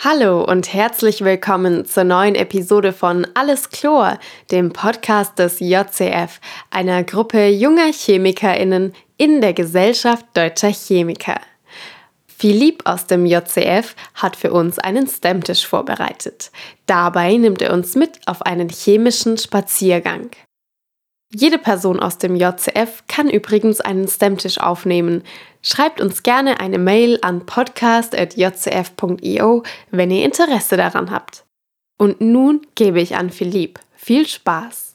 Hallo und herzlich willkommen zur neuen Episode von Alles Chlor, dem Podcast des JCF, einer Gruppe junger Chemikerinnen in der Gesellschaft deutscher Chemiker. Philipp aus dem JCF hat für uns einen Stammtisch vorbereitet. Dabei nimmt er uns mit auf einen chemischen Spaziergang. Jede Person aus dem JCF kann übrigens einen Stammtisch aufnehmen. Schreibt uns gerne eine Mail an podcast.jcf.io, wenn ihr Interesse daran habt. Und nun gebe ich an Philipp. Viel Spaß!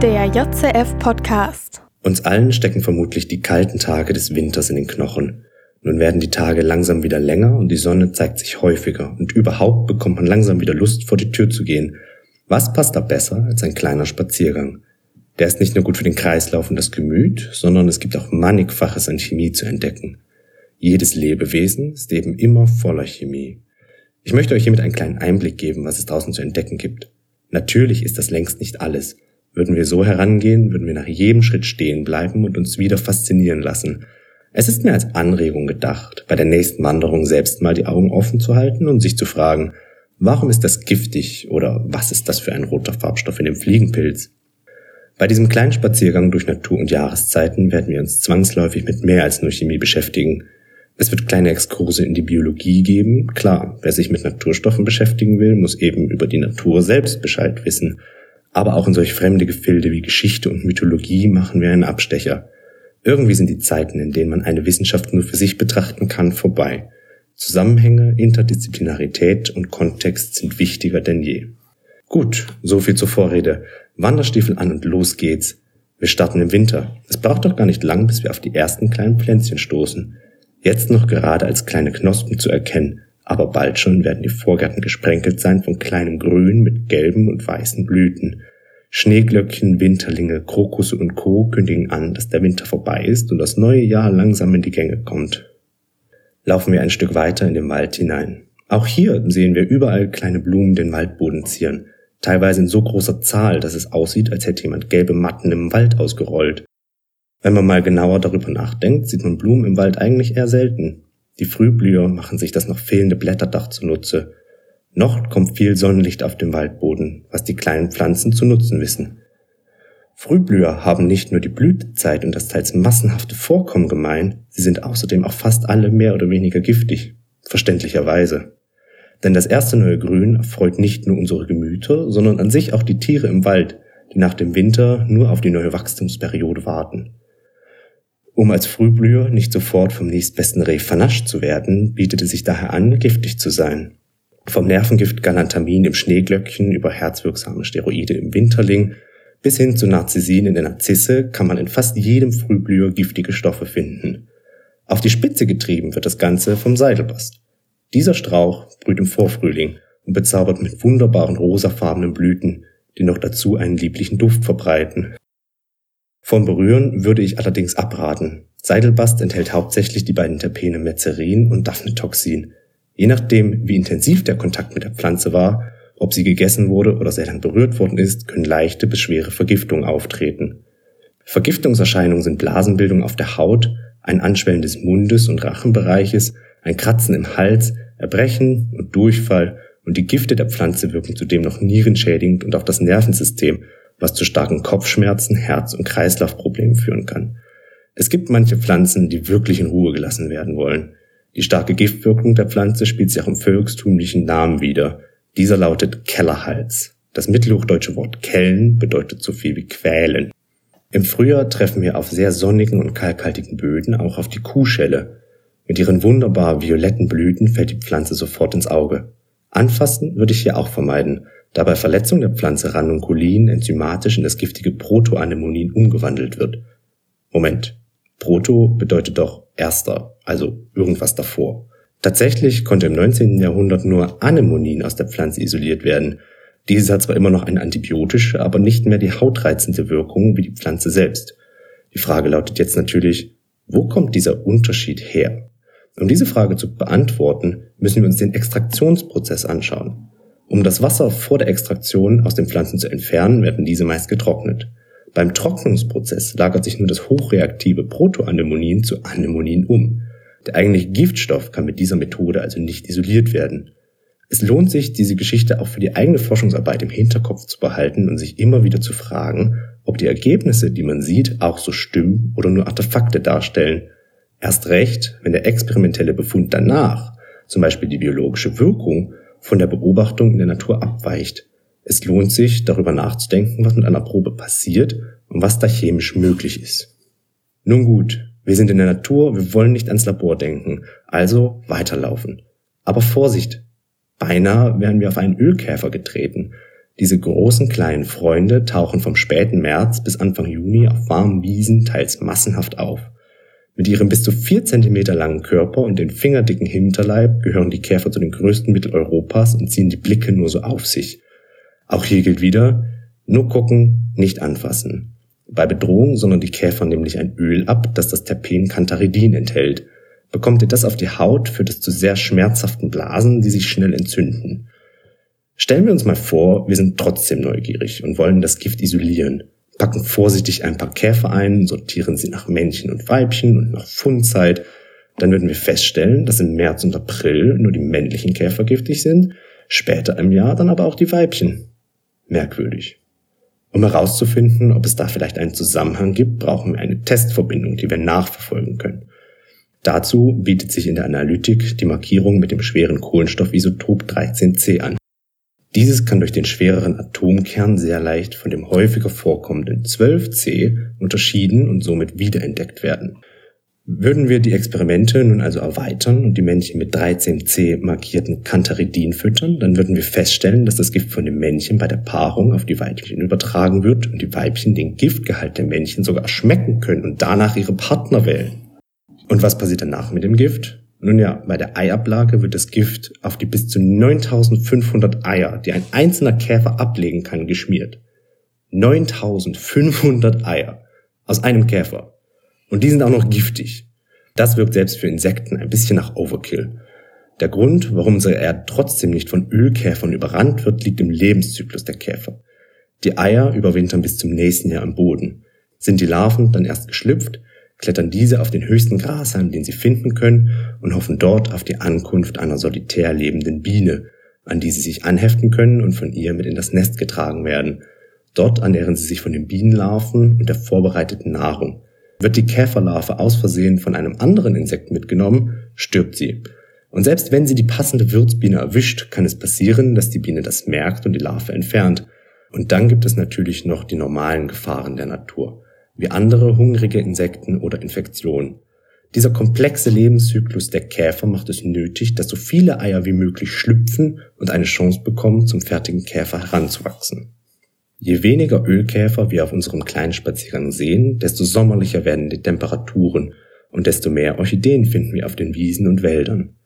Der JCF Podcast. Uns allen stecken vermutlich die kalten Tage des Winters in den Knochen. Nun werden die Tage langsam wieder länger und die Sonne zeigt sich häufiger und überhaupt bekommt man langsam wieder Lust, vor die Tür zu gehen. Was passt da besser als ein kleiner Spaziergang? Der ist nicht nur gut für den Kreislauf und das Gemüt, sondern es gibt auch mannigfaches an Chemie zu entdecken. Jedes Lebewesen ist eben immer voller Chemie. Ich möchte euch hiermit einen kleinen Einblick geben, was es draußen zu entdecken gibt. Natürlich ist das längst nicht alles. Würden wir so herangehen, würden wir nach jedem Schritt stehen bleiben und uns wieder faszinieren lassen – es ist mir als Anregung gedacht, bei der nächsten Wanderung selbst mal die Augen offen zu halten und sich zu fragen, warum ist das giftig oder was ist das für ein roter Farbstoff in dem Fliegenpilz? Bei diesem kleinen Spaziergang durch Natur und Jahreszeiten werden wir uns zwangsläufig mit mehr als nur Chemie beschäftigen. Es wird kleine Exkurse in die Biologie geben. Klar, wer sich mit Naturstoffen beschäftigen will, muss eben über die Natur selbst Bescheid wissen. Aber auch in solch fremde Gefilde wie Geschichte und Mythologie machen wir einen Abstecher – irgendwie sind die Zeiten, in denen man eine Wissenschaft nur für sich betrachten kann, vorbei. Zusammenhänge, Interdisziplinarität und Kontext sind wichtiger denn je. Gut, so viel zur Vorrede. Wanderstiefel an und los geht's. Wir starten im Winter. Es braucht doch gar nicht lang, bis wir auf die ersten kleinen Pflänzchen stoßen. Jetzt noch gerade als kleine Knospen zu erkennen, aber bald schon werden die Vorgärten gesprenkelt sein von kleinem Grün mit gelben und weißen Blüten. Schneeglöckchen, Winterlinge, Krokusse und Co. kündigen an, dass der Winter vorbei ist und das neue Jahr langsam in die Gänge kommt. Laufen wir ein Stück weiter in den Wald hinein. Auch hier sehen wir überall kleine Blumen den Waldboden zieren, teilweise in so großer Zahl, dass es aussieht, als hätte jemand gelbe Matten im Wald ausgerollt. Wenn man mal genauer darüber nachdenkt, sieht man Blumen im Wald eigentlich eher selten. Die Frühblüher machen sich das noch fehlende Blätterdach zunutze. Noch kommt viel Sonnenlicht auf den Waldboden, was die kleinen Pflanzen zu nutzen wissen. Frühblüher haben nicht nur die Blütezeit und das teils massenhafte Vorkommen gemein, sie sind außerdem auch fast alle mehr oder weniger giftig. Verständlicherweise. Denn das erste neue Grün erfreut nicht nur unsere Gemüter, sondern an sich auch die Tiere im Wald, die nach dem Winter nur auf die neue Wachstumsperiode warten. Um als Frühblüher nicht sofort vom nächstbesten Reh vernascht zu werden, bietet es sich daher an, giftig zu sein. Vom Nervengift Galantamin im Schneeglöckchen über herzwirksame Steroide im Winterling bis hin zu Narzisin in der Narzisse kann man in fast jedem Frühblüher giftige Stoffe finden. Auf die Spitze getrieben wird das Ganze vom Seidelbast. Dieser Strauch brüht im Vorfrühling und bezaubert mit wunderbaren rosafarbenen Blüten, die noch dazu einen lieblichen Duft verbreiten. Vom Berühren würde ich allerdings abraten. Seidelbast enthält hauptsächlich die beiden Terpene Metzerin und Daphnetoxin, Je nachdem, wie intensiv der Kontakt mit der Pflanze war, ob sie gegessen wurde oder sehr lang berührt worden ist, können leichte bis schwere Vergiftungen auftreten. Vergiftungserscheinungen sind Blasenbildung auf der Haut, ein Anschwellen des Mundes und Rachenbereiches, ein Kratzen im Hals, Erbrechen und Durchfall und die Gifte der Pflanze wirken zudem noch nierenschädigend und auf das Nervensystem, was zu starken Kopfschmerzen, Herz- und Kreislaufproblemen führen kann. Es gibt manche Pflanzen, die wirklich in Ruhe gelassen werden wollen. Die starke Giftwirkung der Pflanze spielt sich auch im volkstümlichen Namen wider. Dieser lautet Kellerhals. Das mittelhochdeutsche Wort Kellen bedeutet so viel wie quälen. Im Frühjahr treffen wir auf sehr sonnigen und kalkhaltigen Böden auch auf die Kuhschelle. Mit ihren wunderbar violetten Blüten fällt die Pflanze sofort ins Auge. Anfassen würde ich hier auch vermeiden, da bei Verletzung der Pflanze Ranunculin enzymatisch in das giftige Protoanemonin umgewandelt wird. Moment, Proto bedeutet doch erster, also irgendwas davor. Tatsächlich konnte im 19. Jahrhundert nur Anemonin aus der Pflanze isoliert werden. Dieses hat zwar immer noch eine antibiotische, aber nicht mehr die hautreizende Wirkung wie die Pflanze selbst. Die Frage lautet jetzt natürlich, wo kommt dieser Unterschied her? Um diese Frage zu beantworten, müssen wir uns den Extraktionsprozess anschauen. Um das Wasser vor der Extraktion aus den Pflanzen zu entfernen, werden diese meist getrocknet. Beim Trocknungsprozess lagert sich nur das hochreaktive Protoanemonin zu Anemonin um. Der eigentliche Giftstoff kann mit dieser Methode also nicht isoliert werden. Es lohnt sich, diese Geschichte auch für die eigene Forschungsarbeit im Hinterkopf zu behalten und sich immer wieder zu fragen, ob die Ergebnisse, die man sieht, auch so stimmen oder nur Artefakte darstellen. Erst recht, wenn der experimentelle Befund danach, zum Beispiel die biologische Wirkung, von der Beobachtung in der Natur abweicht. Es lohnt sich, darüber nachzudenken, was mit einer Probe passiert und was da chemisch möglich ist. Nun gut, wir sind in der Natur, wir wollen nicht ans Labor denken, also weiterlaufen. Aber Vorsicht! Beinahe wären wir auf einen Ölkäfer getreten. Diese großen kleinen Freunde tauchen vom späten März bis Anfang Juni auf warmen Wiesen teils massenhaft auf. Mit ihrem bis zu vier Zentimeter langen Körper und den fingerdicken Hinterleib gehören die Käfer zu den größten Mitteleuropas und ziehen die Blicke nur so auf sich. Auch hier gilt wieder, nur gucken, nicht anfassen. Bei Bedrohung sondern die Käfer nämlich ein Öl ab, das das Terpen Cantharidin enthält. Bekommt ihr das auf die Haut, führt es zu sehr schmerzhaften Blasen, die sich schnell entzünden. Stellen wir uns mal vor, wir sind trotzdem neugierig und wollen das Gift isolieren, packen vorsichtig ein paar Käfer ein, sortieren sie nach Männchen und Weibchen und nach Fundzeit, dann würden wir feststellen, dass im März und April nur die männlichen Käfer giftig sind, später im Jahr dann aber auch die Weibchen merkwürdig. Um herauszufinden, ob es da vielleicht einen Zusammenhang gibt, brauchen wir eine Testverbindung, die wir nachverfolgen können. Dazu bietet sich in der Analytik die Markierung mit dem schweren Kohlenstoffisotop 13c an. Dieses kann durch den schwereren Atomkern sehr leicht von dem häufiger vorkommenden 12c unterschieden und somit wiederentdeckt werden. Würden wir die Experimente nun also erweitern und die Männchen mit 13c markierten Cantharidin füttern, dann würden wir feststellen, dass das Gift von dem Männchen bei der Paarung auf die Weibchen übertragen wird und die Weibchen den Giftgehalt der Männchen sogar schmecken können und danach ihre Partner wählen. Und was passiert danach mit dem Gift? Nun ja, bei der Eiablage wird das Gift auf die bis zu 9500 Eier, die ein einzelner Käfer ablegen kann, geschmiert. 9500 Eier aus einem Käfer. Und die sind auch noch giftig. Das wirkt selbst für Insekten ein bisschen nach Overkill. Der Grund, warum unsere Erde trotzdem nicht von Ölkäfern überrannt wird, liegt im Lebenszyklus der Käfer. Die Eier überwintern bis zum nächsten Jahr im Boden. Sind die Larven dann erst geschlüpft, klettern diese auf den höchsten Grashalm, den sie finden können, und hoffen dort auf die Ankunft einer solitär lebenden Biene, an die sie sich anheften können und von ihr mit in das Nest getragen werden. Dort ernähren sie sich von den Bienenlarven und der vorbereiteten Nahrung. Wird die Käferlarve aus Versehen von einem anderen Insekt mitgenommen, stirbt sie. Und selbst wenn sie die passende Würzbiene erwischt, kann es passieren, dass die Biene das merkt und die Larve entfernt. Und dann gibt es natürlich noch die normalen Gefahren der Natur, wie andere hungrige Insekten oder Infektionen. Dieser komplexe Lebenszyklus der Käfer macht es nötig, dass so viele Eier wie möglich schlüpfen und eine Chance bekommen, zum fertigen Käfer heranzuwachsen. Je weniger Ölkäfer wir auf unserem kleinen Spaziergang sehen, desto sommerlicher werden die Temperaturen und desto mehr Orchideen finden wir auf den Wiesen und Wäldern.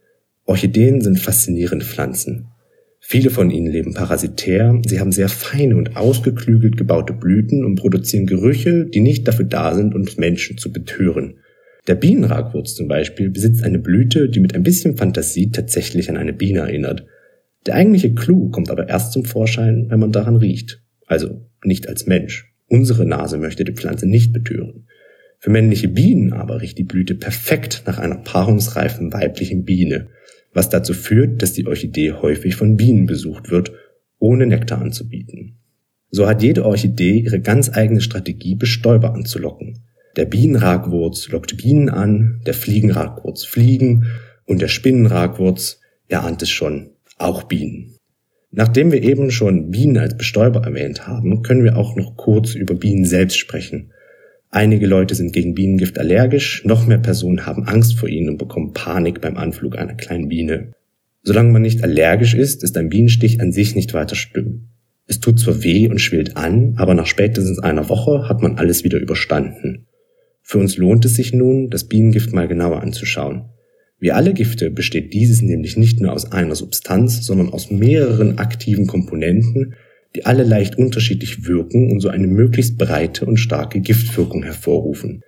Orchideen sind faszinierende Pflanzen. Viele von ihnen leben parasitär, sie haben sehr feine und ausgeklügelt gebaute Blüten und produzieren Gerüche, die nicht dafür da sind, uns Menschen zu betören. Der Bienenragwurz zum Beispiel besitzt eine Blüte, die mit ein bisschen Fantasie tatsächlich an eine Biene erinnert. Der eigentliche Clou kommt aber erst zum Vorschein, wenn man daran riecht. Also nicht als Mensch. Unsere Nase möchte die Pflanze nicht betören. Für männliche Bienen aber riecht die Blüte perfekt nach einer paarungsreifen weiblichen Biene, was dazu führt, dass die Orchidee häufig von Bienen besucht wird, ohne Nektar anzubieten. So hat jede Orchidee ihre ganz eigene Strategie, Bestäuber anzulocken. Der Bienenragwurz lockt Bienen an, der Fliegenragwurz Fliegen und der Spinnenragwurz, er ahnt es schon, auch Bienen. Nachdem wir eben schon Bienen als Bestäuber erwähnt haben, können wir auch noch kurz über Bienen selbst sprechen. Einige Leute sind gegen Bienengift allergisch, noch mehr Personen haben Angst vor ihnen und bekommen Panik beim Anflug einer kleinen Biene. Solange man nicht allergisch ist, ist ein Bienenstich an sich nicht weiter schlimm. Es tut zwar weh und schwillt an, aber nach spätestens einer Woche hat man alles wieder überstanden. Für uns lohnt es sich nun, das Bienengift mal genauer anzuschauen. Wie alle Gifte besteht dieses nämlich nicht nur aus einer Substanz, sondern aus mehreren aktiven Komponenten, die alle leicht unterschiedlich wirken und so eine möglichst breite und starke Giftwirkung hervorrufen.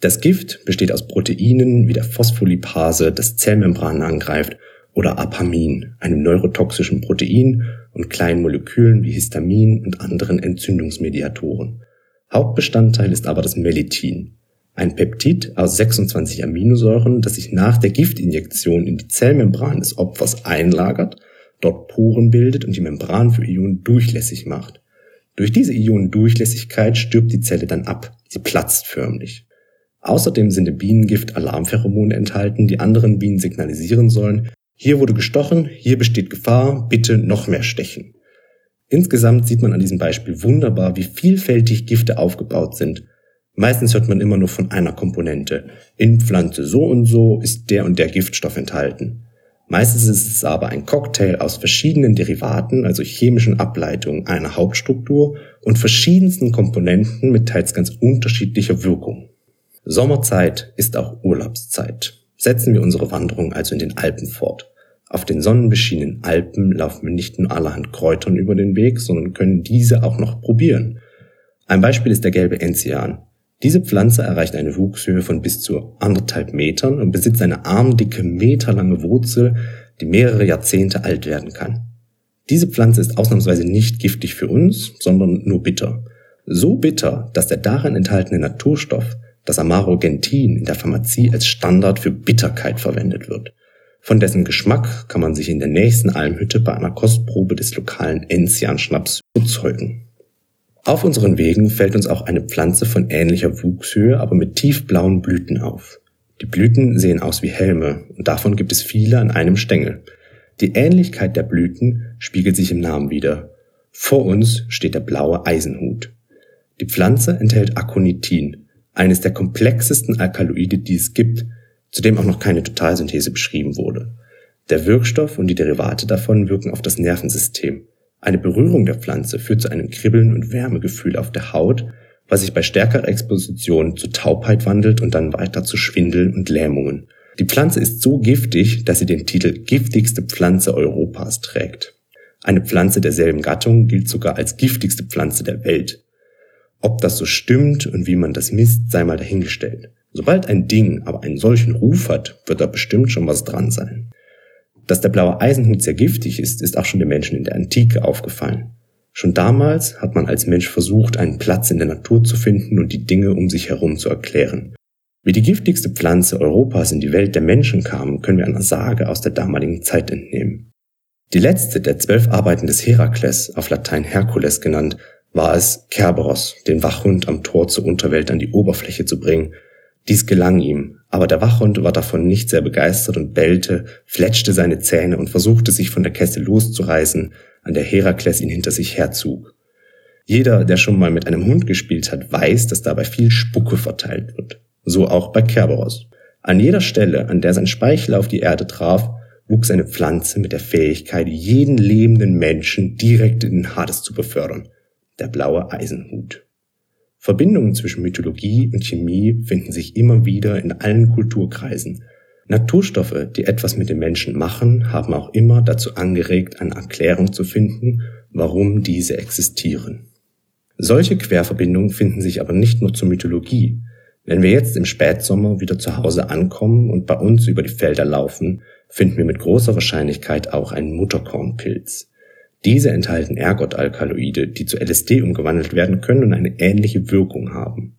Das Gift besteht aus Proteinen wie der Phospholipase, das Zellmembranen angreift, oder Apamin, einem neurotoxischen Protein und kleinen Molekülen wie Histamin und anderen Entzündungsmediatoren. Hauptbestandteil ist aber das Melithin, ein Peptid aus 26 Aminosäuren, das sich nach der Giftinjektion in die Zellmembran des Opfers einlagert, dort Poren bildet und die Membran für Ionen durchlässig macht. Durch diese Ionendurchlässigkeit stirbt die Zelle dann ab, sie platzt förmlich. Außerdem sind im Bienengift Alarmpheromone enthalten, die anderen Bienen signalisieren sollen, hier wurde gestochen, hier besteht Gefahr, bitte noch mehr stechen. Insgesamt sieht man an diesem Beispiel wunderbar, wie vielfältig Gifte aufgebaut sind Meistens hört man immer nur von einer Komponente. In Pflanze so und so ist der und der Giftstoff enthalten. Meistens ist es aber ein Cocktail aus verschiedenen Derivaten, also chemischen Ableitungen einer Hauptstruktur und verschiedensten Komponenten mit teils ganz unterschiedlicher Wirkung. Sommerzeit ist auch Urlaubszeit. Setzen wir unsere Wanderung also in den Alpen fort. Auf den sonnenbeschienenen Alpen laufen wir nicht nur allerhand Kräutern über den Weg, sondern können diese auch noch probieren. Ein Beispiel ist der gelbe Enzian. Diese Pflanze erreicht eine Wuchshöhe von bis zu anderthalb Metern und besitzt eine armdicke, meterlange Wurzel, die mehrere Jahrzehnte alt werden kann. Diese Pflanze ist ausnahmsweise nicht giftig für uns, sondern nur bitter. So bitter, dass der darin enthaltene Naturstoff, das Amarogentin, in der Pharmazie als Standard für Bitterkeit verwendet wird. Von dessen Geschmack kann man sich in der nächsten Almhütte bei einer Kostprobe des lokalen Enzian-Schnaps überzeugen. Auf unseren Wegen fällt uns auch eine Pflanze von ähnlicher Wuchshöhe, aber mit tiefblauen Blüten auf. Die Blüten sehen aus wie Helme und davon gibt es viele an einem Stängel. Die Ähnlichkeit der Blüten spiegelt sich im Namen wider. Vor uns steht der blaue Eisenhut. Die Pflanze enthält Aconitin, eines der komplexesten Alkaloide, die es gibt, zu dem auch noch keine Totalsynthese beschrieben wurde. Der Wirkstoff und die Derivate davon wirken auf das Nervensystem. Eine Berührung der Pflanze führt zu einem Kribbeln und Wärmegefühl auf der Haut, was sich bei stärkerer Exposition zu Taubheit wandelt und dann weiter zu Schwindel und Lähmungen. Die Pflanze ist so giftig, dass sie den Titel giftigste Pflanze Europas trägt. Eine Pflanze derselben Gattung gilt sogar als giftigste Pflanze der Welt. Ob das so stimmt und wie man das misst, sei mal dahingestellt. Sobald ein Ding aber einen solchen Ruf hat, wird da bestimmt schon was dran sein. Dass der blaue Eisenhut sehr giftig ist, ist auch schon den Menschen in der Antike aufgefallen. Schon damals hat man als Mensch versucht, einen Platz in der Natur zu finden und die Dinge um sich herum zu erklären. Wie die giftigste Pflanze Europas in die Welt der Menschen kam, können wir einer Sage aus der damaligen Zeit entnehmen. Die letzte der zwölf Arbeiten des Herakles, auf Latein Herkules genannt, war es, Kerberos, den Wachhund am Tor zur Unterwelt an die Oberfläche zu bringen. Dies gelang ihm, aber der Wachhund war davon nicht sehr begeistert und bellte, fletschte seine Zähne und versuchte sich von der Kette loszureißen, an der Herakles ihn hinter sich herzog. Jeder, der schon mal mit einem Hund gespielt hat, weiß, dass dabei viel Spucke verteilt wird. So auch bei Kerberos. An jeder Stelle, an der sein Speichel auf die Erde traf, wuchs eine Pflanze mit der Fähigkeit, jeden lebenden Menschen direkt in den Hades zu befördern. Der blaue Eisenhut. Verbindungen zwischen Mythologie und Chemie finden sich immer wieder in allen Kulturkreisen. Naturstoffe, die etwas mit den Menschen machen, haben auch immer dazu angeregt, eine Erklärung zu finden, warum diese existieren. Solche Querverbindungen finden sich aber nicht nur zur Mythologie. Wenn wir jetzt im Spätsommer wieder zu Hause ankommen und bei uns über die Felder laufen, finden wir mit großer Wahrscheinlichkeit auch einen Mutterkornpilz. Diese enthalten Ergot-Alkaloide, die zu LSD umgewandelt werden können und eine ähnliche Wirkung haben.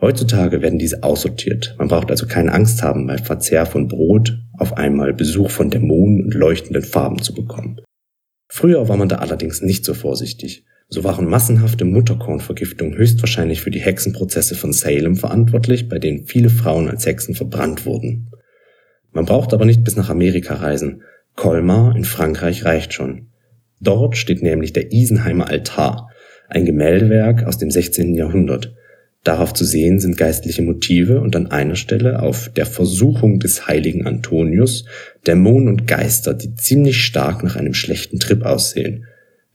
Heutzutage werden diese aussortiert. Man braucht also keine Angst haben, bei Verzehr von Brot auf einmal Besuch von Dämonen und leuchtenden Farben zu bekommen. Früher war man da allerdings nicht so vorsichtig. So waren massenhafte Mutterkornvergiftungen höchstwahrscheinlich für die Hexenprozesse von Salem verantwortlich, bei denen viele Frauen als Hexen verbrannt wurden. Man braucht aber nicht bis nach Amerika reisen. Colmar in Frankreich reicht schon. Dort steht nämlich der Isenheimer Altar, ein Gemäldewerk aus dem 16. Jahrhundert. Darauf zu sehen sind geistliche Motive und an einer Stelle auf der Versuchung des heiligen Antonius Dämonen und Geister, die ziemlich stark nach einem schlechten Trip aussehen.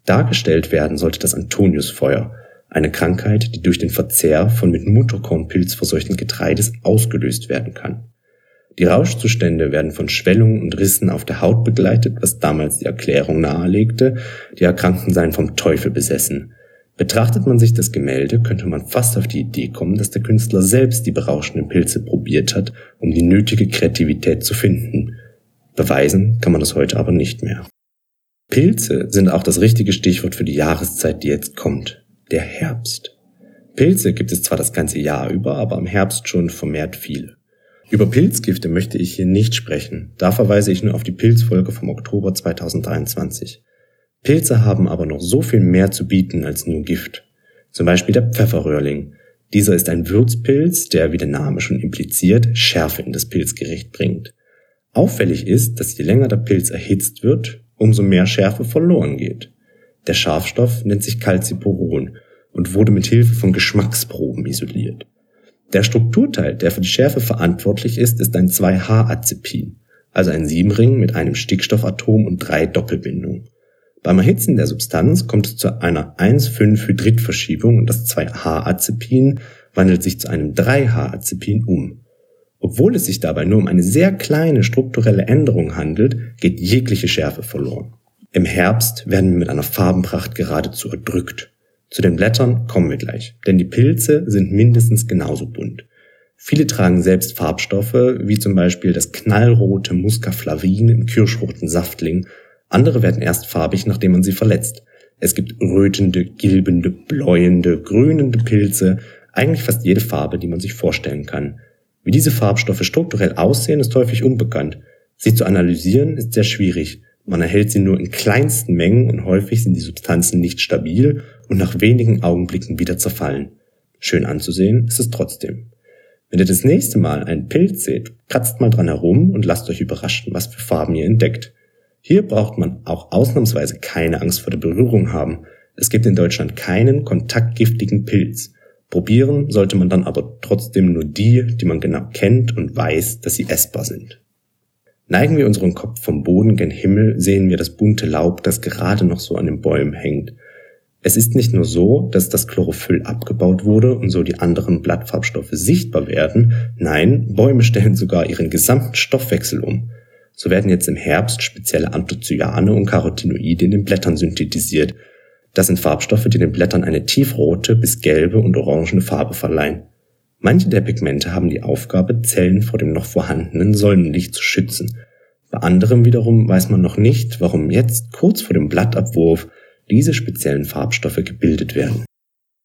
Dargestellt werden sollte das Antoniusfeuer, eine Krankheit, die durch den Verzehr von mit Mutterkornpilz verseuchten Getreides ausgelöst werden kann. Die Rauschzustände werden von Schwellungen und Rissen auf der Haut begleitet, was damals die Erklärung nahelegte, die Erkrankten seien vom Teufel besessen. Betrachtet man sich das Gemälde, könnte man fast auf die Idee kommen, dass der Künstler selbst die berauschenden Pilze probiert hat, um die nötige Kreativität zu finden. Beweisen kann man das heute aber nicht mehr. Pilze sind auch das richtige Stichwort für die Jahreszeit, die jetzt kommt, der Herbst. Pilze gibt es zwar das ganze Jahr über, aber im Herbst schon vermehrt viele. Über Pilzgifte möchte ich hier nicht sprechen, da verweise ich nur auf die Pilzfolge vom Oktober 2023. Pilze haben aber noch so viel mehr zu bieten als nur Gift. Zum Beispiel der Pfefferröhrling. Dieser ist ein Würzpilz, der, wie der Name schon impliziert, Schärfe in das Pilzgericht bringt. Auffällig ist, dass je länger der Pilz erhitzt wird, umso mehr Schärfe verloren geht. Der Scharfstoff nennt sich Calciporon und wurde mit Hilfe von Geschmacksproben isoliert. Der Strukturteil, der für die Schärfe verantwortlich ist, ist ein 2H-Azepin, also ein Siebenring mit einem Stickstoffatom und drei Doppelbindungen. Beim Erhitzen der Substanz kommt es zu einer 1,5-Hydridverschiebung und das 2H-Azepin wandelt sich zu einem 3H-Azepin um. Obwohl es sich dabei nur um eine sehr kleine strukturelle Änderung handelt, geht jegliche Schärfe verloren. Im Herbst werden wir mit einer Farbenpracht geradezu erdrückt. Zu den Blättern kommen wir gleich, denn die Pilze sind mindestens genauso bunt. Viele tragen selbst Farbstoffe, wie zum Beispiel das knallrote Muscaflavin im kirschroten Saftling. Andere werden erst farbig, nachdem man sie verletzt. Es gibt rötende, gilbende, bläuende, grünende Pilze, eigentlich fast jede Farbe, die man sich vorstellen kann. Wie diese Farbstoffe strukturell aussehen, ist häufig unbekannt. Sie zu analysieren ist sehr schwierig. Man erhält sie nur in kleinsten Mengen und häufig sind die Substanzen nicht stabil und nach wenigen Augenblicken wieder zerfallen. Schön anzusehen ist es trotzdem. Wenn ihr das nächste Mal einen Pilz seht, kratzt mal dran herum und lasst euch überraschen, was für Farben ihr entdeckt. Hier braucht man auch ausnahmsweise keine Angst vor der Berührung haben. Es gibt in Deutschland keinen kontaktgiftigen Pilz. Probieren sollte man dann aber trotzdem nur die, die man genau kennt und weiß, dass sie essbar sind. Neigen wir unseren Kopf vom Boden gen Himmel, sehen wir das bunte Laub, das gerade noch so an den Bäumen hängt. Es ist nicht nur so, dass das Chlorophyll abgebaut wurde und so die anderen Blattfarbstoffe sichtbar werden, nein, Bäume stellen sogar ihren gesamten Stoffwechsel um. So werden jetzt im Herbst spezielle Anthocyane und Carotinoide in den Blättern synthetisiert, das sind Farbstoffe, die den Blättern eine tiefrote bis gelbe und orangene Farbe verleihen. Manche der Pigmente haben die Aufgabe, Zellen vor dem noch vorhandenen Sonnenlicht zu schützen. Bei anderem wiederum weiß man noch nicht, warum jetzt kurz vor dem Blattabwurf diese speziellen Farbstoffe gebildet werden.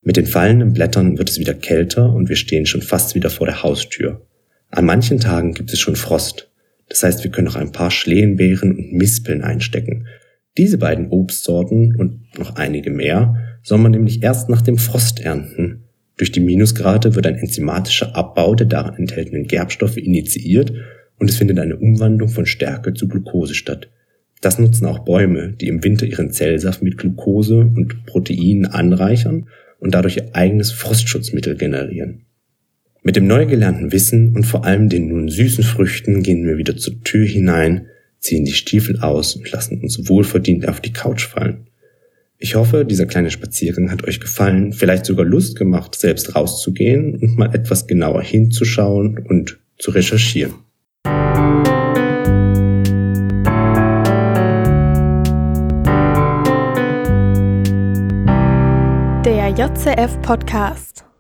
Mit den fallenden Blättern wird es wieder kälter und wir stehen schon fast wieder vor der Haustür. An manchen Tagen gibt es schon Frost. Das heißt, wir können noch ein paar Schlehenbeeren und Mispeln einstecken, diese beiden Obstsorten und noch einige mehr soll man nämlich erst nach dem Frost ernten. Durch die Minusgrade wird ein enzymatischer Abbau der darin enthaltenen Gerbstoffe initiiert und es findet eine Umwandlung von Stärke zu Glucose statt. Das nutzen auch Bäume, die im Winter ihren Zellsaft mit Glucose und Proteinen anreichern und dadurch ihr eigenes Frostschutzmittel generieren. Mit dem neu gelernten Wissen und vor allem den nun süßen Früchten gehen wir wieder zur Tür hinein, ziehen die Stiefel aus und lassen uns wohlverdient auf die Couch fallen. Ich hoffe, dieser kleine Spaziergang hat euch gefallen, vielleicht sogar Lust gemacht, selbst rauszugehen und mal etwas genauer hinzuschauen und zu recherchieren. Der JCF Podcast